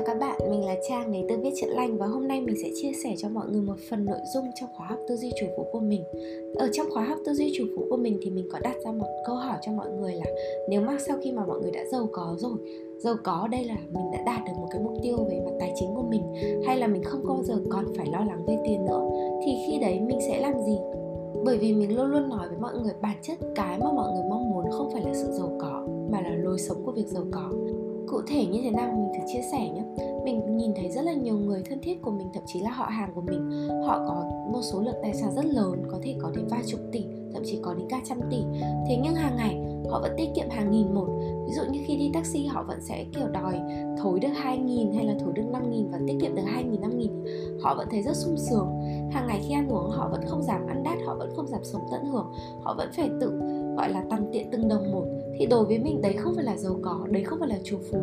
chào các bạn, mình là Trang đến từ Viết chuyện Lành và hôm nay mình sẽ chia sẻ cho mọi người một phần nội dung trong khóa học tư duy chủ phú của mình. Ở trong khóa học tư duy chủ phú của mình thì mình có đặt ra một câu hỏi cho mọi người là nếu mà sau khi mà mọi người đã giàu có rồi, giàu có đây là mình đã đạt được một cái mục tiêu về mặt tài chính của mình hay là mình không bao giờ còn phải lo lắng về tiền nữa thì khi đấy mình sẽ làm gì? Bởi vì mình luôn luôn nói với mọi người bản chất cái mà mọi người mong muốn không phải là sự giàu có mà là lối sống của việc giàu có cụ thể như thế nào mình thử chia sẻ nhé. Mình nhìn thấy rất là nhiều người thân thiết của mình, thậm chí là họ hàng của mình, họ có một số lượng tài sản rất lớn, có thể có đến vài chục tỷ, thậm chí có đến cả trăm tỷ. Thế nhưng hàng ngày, họ vẫn tiết kiệm hàng nghìn một. Ví dụ như khi đi taxi, họ vẫn sẽ, kiểu, đòi thối được hai nghìn hay là thối được năm nghìn và tiết kiệm được hai nghìn, năm nghìn. Họ vẫn thấy rất sung sướng. Hàng ngày khi ăn uống, họ vẫn không dám ăn đắt, họ vẫn không dám sống tận hưởng. Họ vẫn phải tự, gọi là tăng tiện từng đồng một thì đối với mình đấy không phải là giàu có, đấy không phải là chủ phú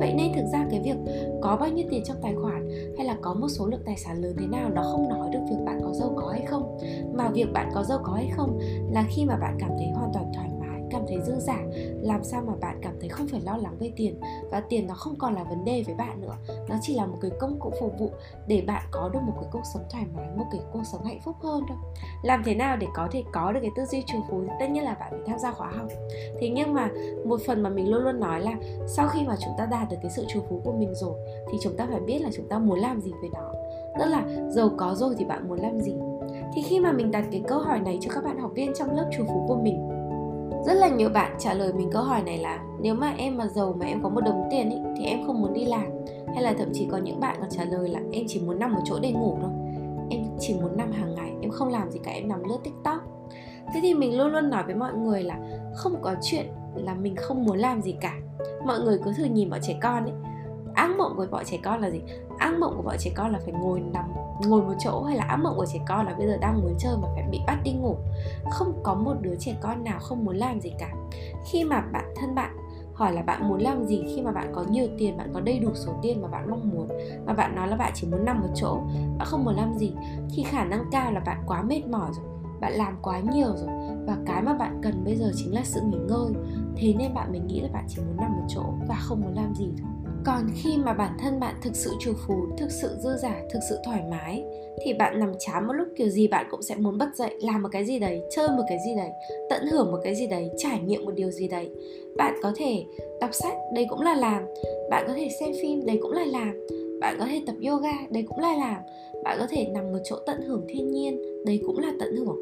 vậy nên thực ra cái việc có bao nhiêu tiền trong tài khoản hay là có một số lượng tài sản lớn thế nào nó không nói được việc bạn có giàu có hay không. Mà việc bạn có giàu có hay không là khi mà bạn cảm thấy hoàn toàn thoải cảm thấy dư giả. Làm sao mà bạn cảm thấy không phải lo lắng về tiền? Và tiền nó không còn là vấn đề với bạn nữa. Nó chỉ là một cái công cụ phục vụ để bạn có được một cái cuộc sống thoải mái, một cái cuộc sống hạnh phúc hơn thôi. Làm thế nào để có thể có được cái tư duy trù phú? Tất nhiên là bạn phải tham gia khóa học. Thế nhưng mà một phần mà mình luôn luôn nói là sau khi mà chúng ta đạt được cái sự trù phú của mình rồi, thì chúng ta phải biết là chúng ta muốn làm gì với nó. Tức là giàu có rồi thì bạn muốn làm gì? Thì khi mà mình đặt cái câu hỏi này cho các bạn học viên trong lớp trù phú của mình rất là nhiều bạn trả lời mình câu hỏi này là nếu mà em mà giàu mà em có một đồng tiền ý, thì em không muốn đi làm? Hay là thậm chí có những bạn còn trả lời là em chỉ muốn nằm một chỗ để ngủ thôi. Em chỉ muốn nằm hàng ngày em không làm gì cả em nằm lướt tiktok. Thế thì mình luôn luôn nói với mọi người là không có chuyện là mình không muốn làm gì cả. Mọi người cứ thử nhìn bọn trẻ con ấy ác mộng của bọn trẻ con là gì? Ác mộng của bọn trẻ con là phải ngồi nằm ngồi một chỗ hay là ác mộng của trẻ con là bây giờ đang muốn chơi mà phải bị bắt đi ngủ. Không có một đứa trẻ con nào không muốn làm gì cả. Khi mà bản thân bạn hỏi là bạn muốn làm gì, khi mà bạn có nhiều tiền, bạn có đầy đủ số tiền mà bạn mong muốn, mà bạn nói là bạn chỉ muốn nằm một chỗ, bạn không muốn làm gì, thì khả năng cao là bạn quá mệt mỏi rồi, bạn làm quá nhiều rồi. Và cái mà bạn cần bây giờ chính là sự nghỉ ngơi. Thế nên bạn mới nghĩ là bạn chỉ muốn nằm một chỗ và không muốn làm gì thôi còn khi mà bản thân bạn thực sự trù phú thực sự dư giả thực sự thoải mái, thì bạn nằm chán một lúc, kiểu gì bạn cũng sẽ muốn bật dậy, làm một cái gì đấy, chơi một cái gì đấy, tận hưởng một cái gì đấy, trải nghiệm một điều gì đấy. Bạn có thể đọc sách đây cũng là làm. Bạn có thể xem phim đây cũng là làm. Bạn có thể tập yoga đây cũng là làm. Bạn có thể nằm một chỗ tận hưởng thiên nhiên đây cũng là tận hưởng.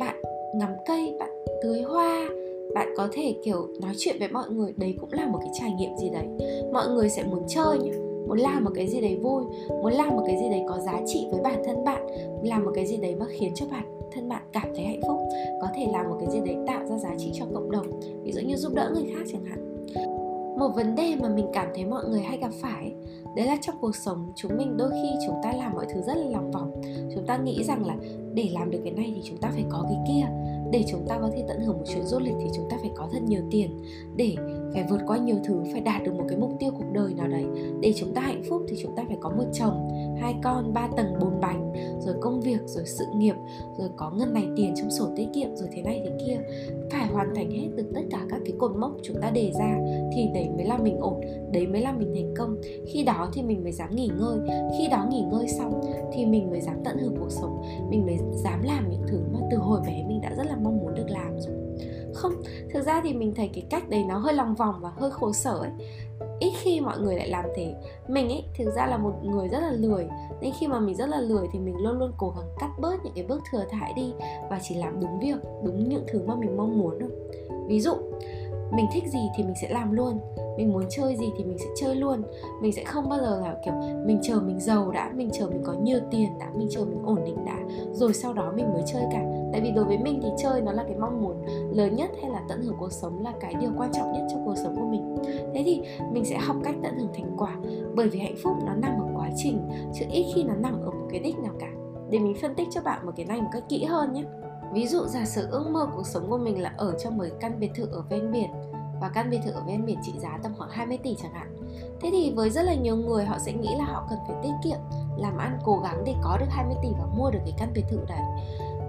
Bạn ngắm cây, bạn tưới hoa bạn có thể, kiểu, nói chuyện với mọi người, đấy cũng là một cái trải nghiệm gì đấy. Mọi người sẽ muốn chơi nhá, muốn làm một cái gì đấy vui, muốn làm một cái gì đấy có giá trị với bản thân bạn, làm một cái gì đấy mà khiến cho bản thân bạn cảm thấy hạnh phúc, có thể làm một cái gì đấy tạo ra giá trị cho cộng đồng, ví dụ như giúp đỡ người khác chẳng hạn. Một vấn đề mà mình cảm thấy mọi người hay gặp phải đấy là trong cuộc sống chúng mình đôi khi chúng ta làm mọi thứ rất là lòng vòng. Chúng ta nghĩ rằng là để làm được cái này thì chúng ta phải có cái kia. Để chúng ta có thể tận hưởng một chuyến du lịch thì chúng ta phải có thật nhiều tiền. Để phải vượt qua nhiều thứ, phải đạt được một cái mục tiêu cuộc đời nào đấy. Để chúng ta hạnh phúc thì chúng ta phải có một chồng, hai con, ba tầng, bốn bánh. Rồi công việc, rồi sự nghiệp, rồi có ngân này tiền trong sổ tiết kiệm, rồi thế này thế kia. Phải hoàn thành hết được tất cả các cái cột mốc chúng ta đề ra thì đấy mới là mình ổn, đấy mới là mình thành công. Khi đó thì mình mới dám nghỉ ngơi. Khi đó nghỉ ngơi xong thì mình mới dám tận hưởng cuộc sống. Mình mới dám làm những thứ mà từ hồi bé mình đã rất là mong muốn được làm rồi. Không, thực ra thì mình thấy cái cách đấy nó hơi lòng vòng và hơi khổ sở ấy. Ít khi mọi người lại làm thế. Mình ấy, thực ra là một người rất là lười. Nên khi mà mình rất là lười thì mình luôn luôn cố gắng cắt bớt những cái bước thừa thải đi và chỉ làm đúng việc, đúng những thứ mà mình mong muốn thôi. Ví dụ, mình thích gì thì mình sẽ làm luôn mình muốn chơi gì thì mình sẽ chơi luôn. Mình sẽ không bao giờ là, kiểu, mình chờ mình giàu đã, mình chờ mình có nhiều tiền đã, mình chờ mình ổn định đã, rồi sau đó mình mới chơi cả. Tại vì đối với mình thì chơi nó là cái mong muốn lớn nhất hay là tận hưởng cuộc sống là cái điều quan trọng nhất trong cuộc sống của mình. Thế thì mình sẽ học cách tận hưởng thành quả, bởi vì hạnh phúc nó nằm ở quá trình, chứ ít khi nó nằm ở một cái đích nào cả. Để mình phân tích cho bạn một cái này một cách kỹ hơn nhé. Ví dụ giả sử ước mơ cuộc sống của mình là ở trong một căn biệt thự ở ven biển và căn biệt thự ở ven biển trị giá tầm khoảng 20 tỷ chẳng hạn. Thế thì với rất là nhiều người, họ sẽ nghĩ là họ cần phải tiết kiệm, làm ăn, cố gắng để có được 20 tỷ và mua được cái căn biệt thự đấy.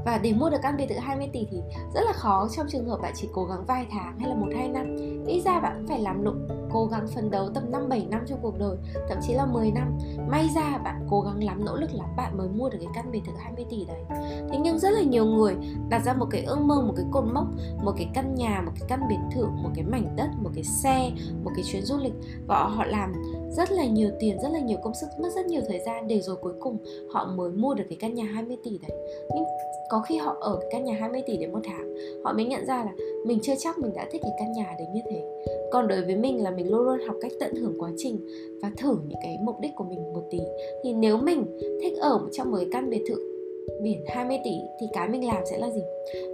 Và để mua được căn biệt thự 20 tỷ thì rất là khó trong trường hợp bạn chỉ cố gắng vài tháng hay là một hai năm. Ít ra bạn cũng phải làm lụng cố gắng phấn đấu tầm 5 7 năm trong cuộc đời, thậm chí là 10 năm. May ra bạn cố gắng lắm, nỗ lực lắm bạn mới mua được cái căn biệt thự 20 tỷ đấy. Thế nhưng rất là nhiều người đặt ra một cái ước mơ, một cái cột mốc, một cái căn nhà, một cái căn biệt thự, một cái mảnh đất, một cái xe, một cái chuyến du lịch và họ làm rất là nhiều tiền, rất là nhiều công sức, mất rất nhiều thời gian để rồi cuối cùng họ mới mua được cái căn nhà 20 tỷ đấy. Nhưng có khi họ ở cái căn nhà 20 tỷ đến một tháng, họ mới nhận ra là mình chưa chắc mình đã thích cái căn nhà đấy như thế còn đối với mình là mình luôn luôn học cách tận hưởng quá trình và thử những cái mục đích của mình một tí thì nếu mình thích ở trong một cái căn biệt thự biển 20 tỷ thì cái mình làm sẽ là gì?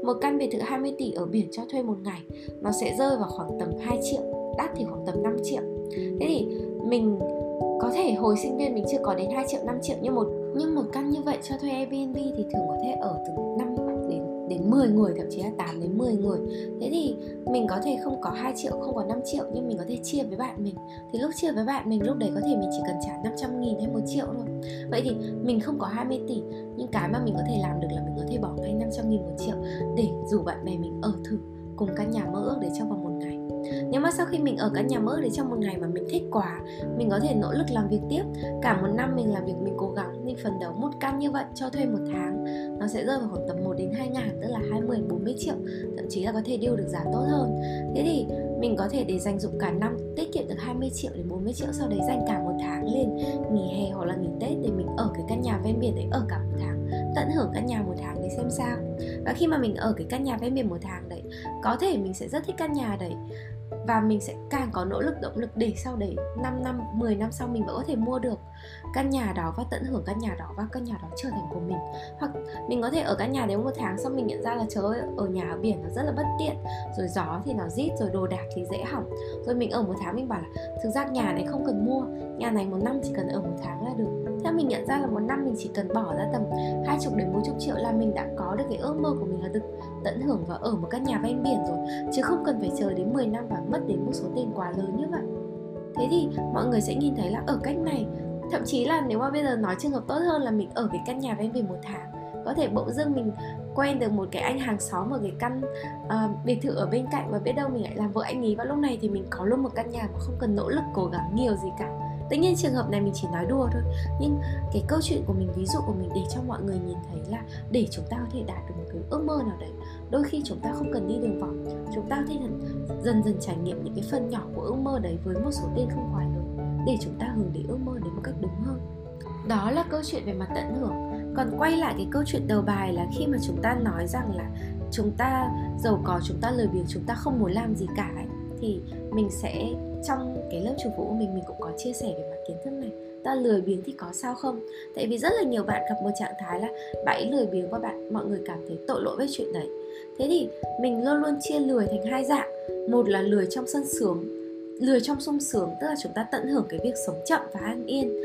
Một căn biệt thự 20 tỷ ở biển cho thuê một ngày nó sẽ rơi vào khoảng tầm 2 triệu, đắt thì khoảng tầm 5 triệu. Thế thì mình có thể hồi sinh viên mình chưa có đến 2 triệu 5 triệu nhưng một nhưng một căn như vậy cho thuê Airbnb thì thường có thể ở từ 5 đến 10 người, thậm chí là 8 đến 10 người. Thế thì mình có thể không có 2 triệu, không có 5 triệu, nhưng mình có thể chia với bạn mình. Thì lúc chia với bạn mình, lúc đấy có thể mình chỉ cần trả 500 nghìn hay 1 triệu thôi. Vậy thì mình không có 20 tỷ, nhưng cái mà mình có thể làm được là mình có thể bỏ ngay 500 nghìn 1 triệu để rủ bạn bè mình ở thử cùng căn nhà mơ ước để trong vòng nếu mà sau khi mình ở căn nhà mơ đấy trong một ngày mà mình thích quá, mình có thể nỗ lực làm việc tiếp. Cả một năm mình làm việc, mình cố gắng, mình phấn đấu một căn như vậy cho thuê một tháng, nó sẽ rơi vào khoảng tầm 1 đến 2 ngàn, tức là 20 40 triệu, thậm chí là có thể điêu được giá tốt hơn. Thế thì mình có thể để dành dụng cả năm tiết kiệm được 20 triệu đến 40 triệu, sau đấy dành cả một tháng lên nghỉ hè hoặc là nghỉ Tết để mình ở cái căn nhà ven biển đấy ở cả một tháng tận hưởng căn nhà một tháng để xem sao. Và khi mà mình ở cái căn nhà ven biển một tháng đấy, có thể mình sẽ rất thích căn nhà đấy và mình sẽ càng có nỗ lực động lực để sau đấy 5 năm, 10 năm sau mình vẫn có thể mua được căn nhà đó và tận hưởng căn nhà đó và căn nhà đó trở thành của mình. Hoặc mình có thể ở căn nhà đấy một tháng xong mình nhận ra là trời ơi ở nhà ở biển nó rất là bất tiện rồi gió thì nó rít rồi đồ đạc thì dễ hỏng. Rồi mình ở một tháng mình bảo là thực ra nhà này không cần mua nhà này một năm chỉ cần ở một tháng là được. Theo mình nhận ra là một năm mình chỉ cần bỏ ra tầm hai chục đến bốn chục triệu là mình đã có được cái ước mơ của mình là được tận hưởng và ở một căn nhà ven biển rồi. Chứ không cần phải chờ đến 10 năm và mất đến một số tiền quá lớn như vậy. Thế thì mọi người sẽ nhìn thấy là ở cách này thậm chí là nếu mà bây giờ nói trường hợp tốt hơn là mình ở cái căn nhà ven biển một tháng có thể bỗng dưng mình quen được một cái anh hàng xóm ở cái căn uh, biệt thự ở bên cạnh và biết đâu mình lại làm vợ anh ấy. Và lúc này thì mình có luôn một căn nhà mà không cần nỗ lực cố gắng nhiều gì cả. Tất nhiên trường hợp này mình chỉ nói đùa thôi nhưng cái câu chuyện của mình ví dụ của mình để cho mọi người nhìn thấy là để chúng ta có thể đạt được một cái ước mơ nào đấy đôi khi chúng ta không cần đi đường vòng chúng ta nên dần dần trải nghiệm những cái phần nhỏ của ước mơ đấy với một số tiền không quá lớn để chúng ta hướng đến ước mơ đến một cách đúng hơn. Đó là câu chuyện về mặt tận hưởng. Còn quay lại cái câu chuyện đầu bài là khi mà chúng ta nói rằng là chúng ta giàu có chúng ta lười biếng chúng ta không muốn làm gì cả ấy, thì mình sẽ trong cái lớp chủ vụ của mình mình cũng có chia sẻ về mặt kiến thức này ta lười biếng thì có sao không? Tại vì rất là nhiều bạn gặp một trạng thái là bạn lười biếng và bạn, mọi người cảm thấy tội lỗi với chuyện đấy. Thế thì mình luôn luôn chia lười thành hai dạng. Một là lười trong sân sướng lười trong sung sướng, tức là chúng ta tận hưởng cái việc sống chậm và an yên,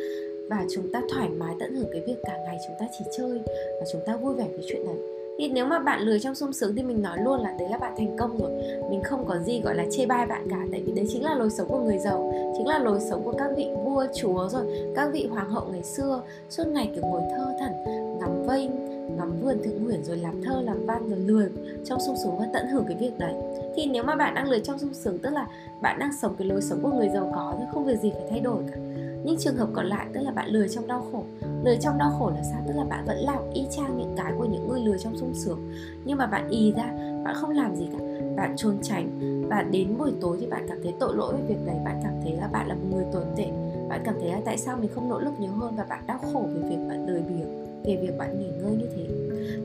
và chúng ta thoải mái tận hưởng cái việc cả ngày chúng ta chỉ chơi, và chúng ta vui vẻ với chuyện đấy thì nếu mà bạn lười trong sung sướng thì mình nói luôn là đấy là bạn thành công rồi. Mình không có gì gọi là chê bai bạn cả, tại vì đấy chính là lối sống của người giàu, chính là lối sống của các vị vua, chúa rồi, các vị hoàng hậu ngày xưa. Suốt ngày kiểu ngồi thơ thẩn, ngắm vây ngắm vườn thượng nguyện rồi làm thơ, làm văn rồi lười trong sung sướng và tận hưởng cái việc đấy. Thì nếu mà bạn đang lười trong sung sướng, tức là bạn đang sống cái lối sống của người giàu có thì không việc gì phải thay đổi cả. Những trường hợp còn lại tức là bạn lười trong đau khổ. Lười trong đau khổ là sao? Tức là bạn vẫn làm y chang những cái của những người lười trong sung sướng. Nhưng mà bạn ì ra bạn không làm gì cả. Bạn trốn tránh. Và đến buổi tối thì bạn cảm thấy tội lỗi về việc này, bạn cảm thấy là bạn là một người tồi tệ. Bạn cảm thấy là tại sao mình không nỗ lực nhiều hơn và bạn đau khổ về việc bạn lười biếng về việc bạn nghỉ ngơi như thế.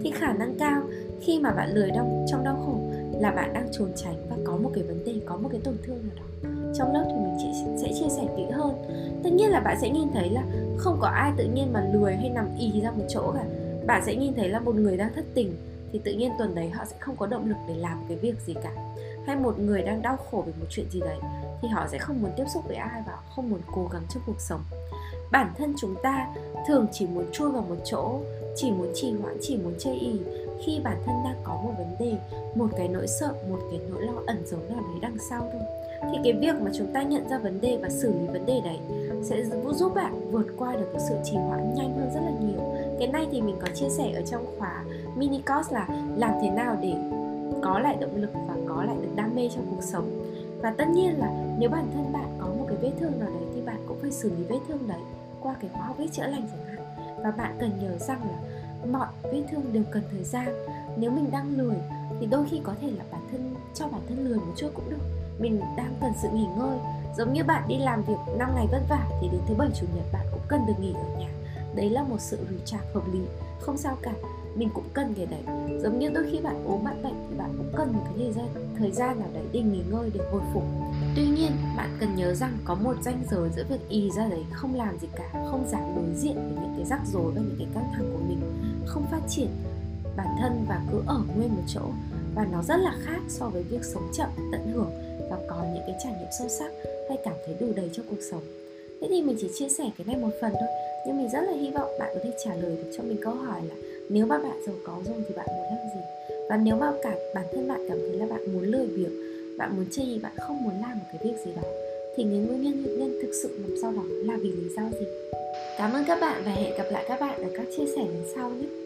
Thì khả năng cao khi mà bạn lười đau trong đau khổ là bạn đang trốn tránh và có một cái vấn đề có một cái tổn thương nào đó trong lớp thì mình sẽ chia sẻ kỹ hơn. Tất nhiên là bạn sẽ nhìn thấy là không có ai tự nhiên mà lười hay nằm ì ra một chỗ cả. Bạn sẽ nhìn thấy là một người đang thất tình, thì tự nhiên tuần đấy họ sẽ không có động lực để làm cái việc gì cả. Hay một người đang đau khổ về một chuyện gì đấy, thì họ sẽ không muốn tiếp xúc với ai và không muốn cố gắng trong cuộc sống. Bản thân chúng ta thường chỉ muốn chui vào một chỗ, chỉ muốn trì hoãn, chỉ muốn chê ý khi bản thân đang có một vấn đề, một cái nỗi sợ, một cái nỗi lo ẩn giấu nào đấy đằng sau thôi thì cái việc mà chúng ta nhận ra vấn đề và xử lý vấn đề đấy sẽ giúp bạn vượt qua được cái sự trì hoãn nhanh hơn rất là nhiều. Cái này thì mình có chia sẻ ở trong khóa mini course là làm thế nào để có lại động lực và có lại được đam mê trong cuộc sống. Và tất nhiên là nếu bản thân bạn có một cái vết thương nào đấy thì bạn cũng phải xử lý vết thương đấy qua cái khóa học vết chữa lành chẳng hạn. Và bạn cần nhớ rằng là mọi vết thương đều cần thời gian. Nếu mình đang lười thì đôi khi có thể là bản thân, cho bản thân lười một chút cũng được mình đang cần sự nghỉ ngơi. Giống như bạn đi làm việc 5 ngày vất vả thì đến thứ bảy, chủ nhật bạn cũng cần được nghỉ ở nhà. Đấy là một sự recharge hợp lý. Không sao cả, mình cũng cần cái đấy. Giống như đôi khi bạn ốm, bạn bệnh thì bạn cũng cần một cái thời gian thời gian nào đấy để nghỉ ngơi, để hồi phục. Tuy nhiên, bạn cần nhớ rằng có một ranh giới giữa việc ì ra đấy không làm gì cả, không dám đối diện với những cái rắc rối và những cái căng thẳng của mình, không phát triển bản thân và cứ ở nguyên một chỗ và nó rất là khác so với việc sống chậm, tận hưởng và có những cái trải nghiệm sâu sắc hay cảm thấy đủ đầy trong cuộc sống. Thế thì mình chỉ chia sẻ cái này một phần thôi, nhưng mình rất là hy vọng bạn có thể trả lời được cho mình câu hỏi là nếu mà bạn giàu có rồi thì bạn muốn làm gì? Và nếu mà cả bản thân bạn cảm thấy là bạn muốn lười biếng, bạn muốn chê bạn không muốn làm một cái việc gì đó, thì cái nguyên nhân nguyên nhân thực sự nằm sau đó là vì lý do gì? Cảm ơn các bạn và hẹn gặp lại các bạn ở các chia sẻ lần sau nhé!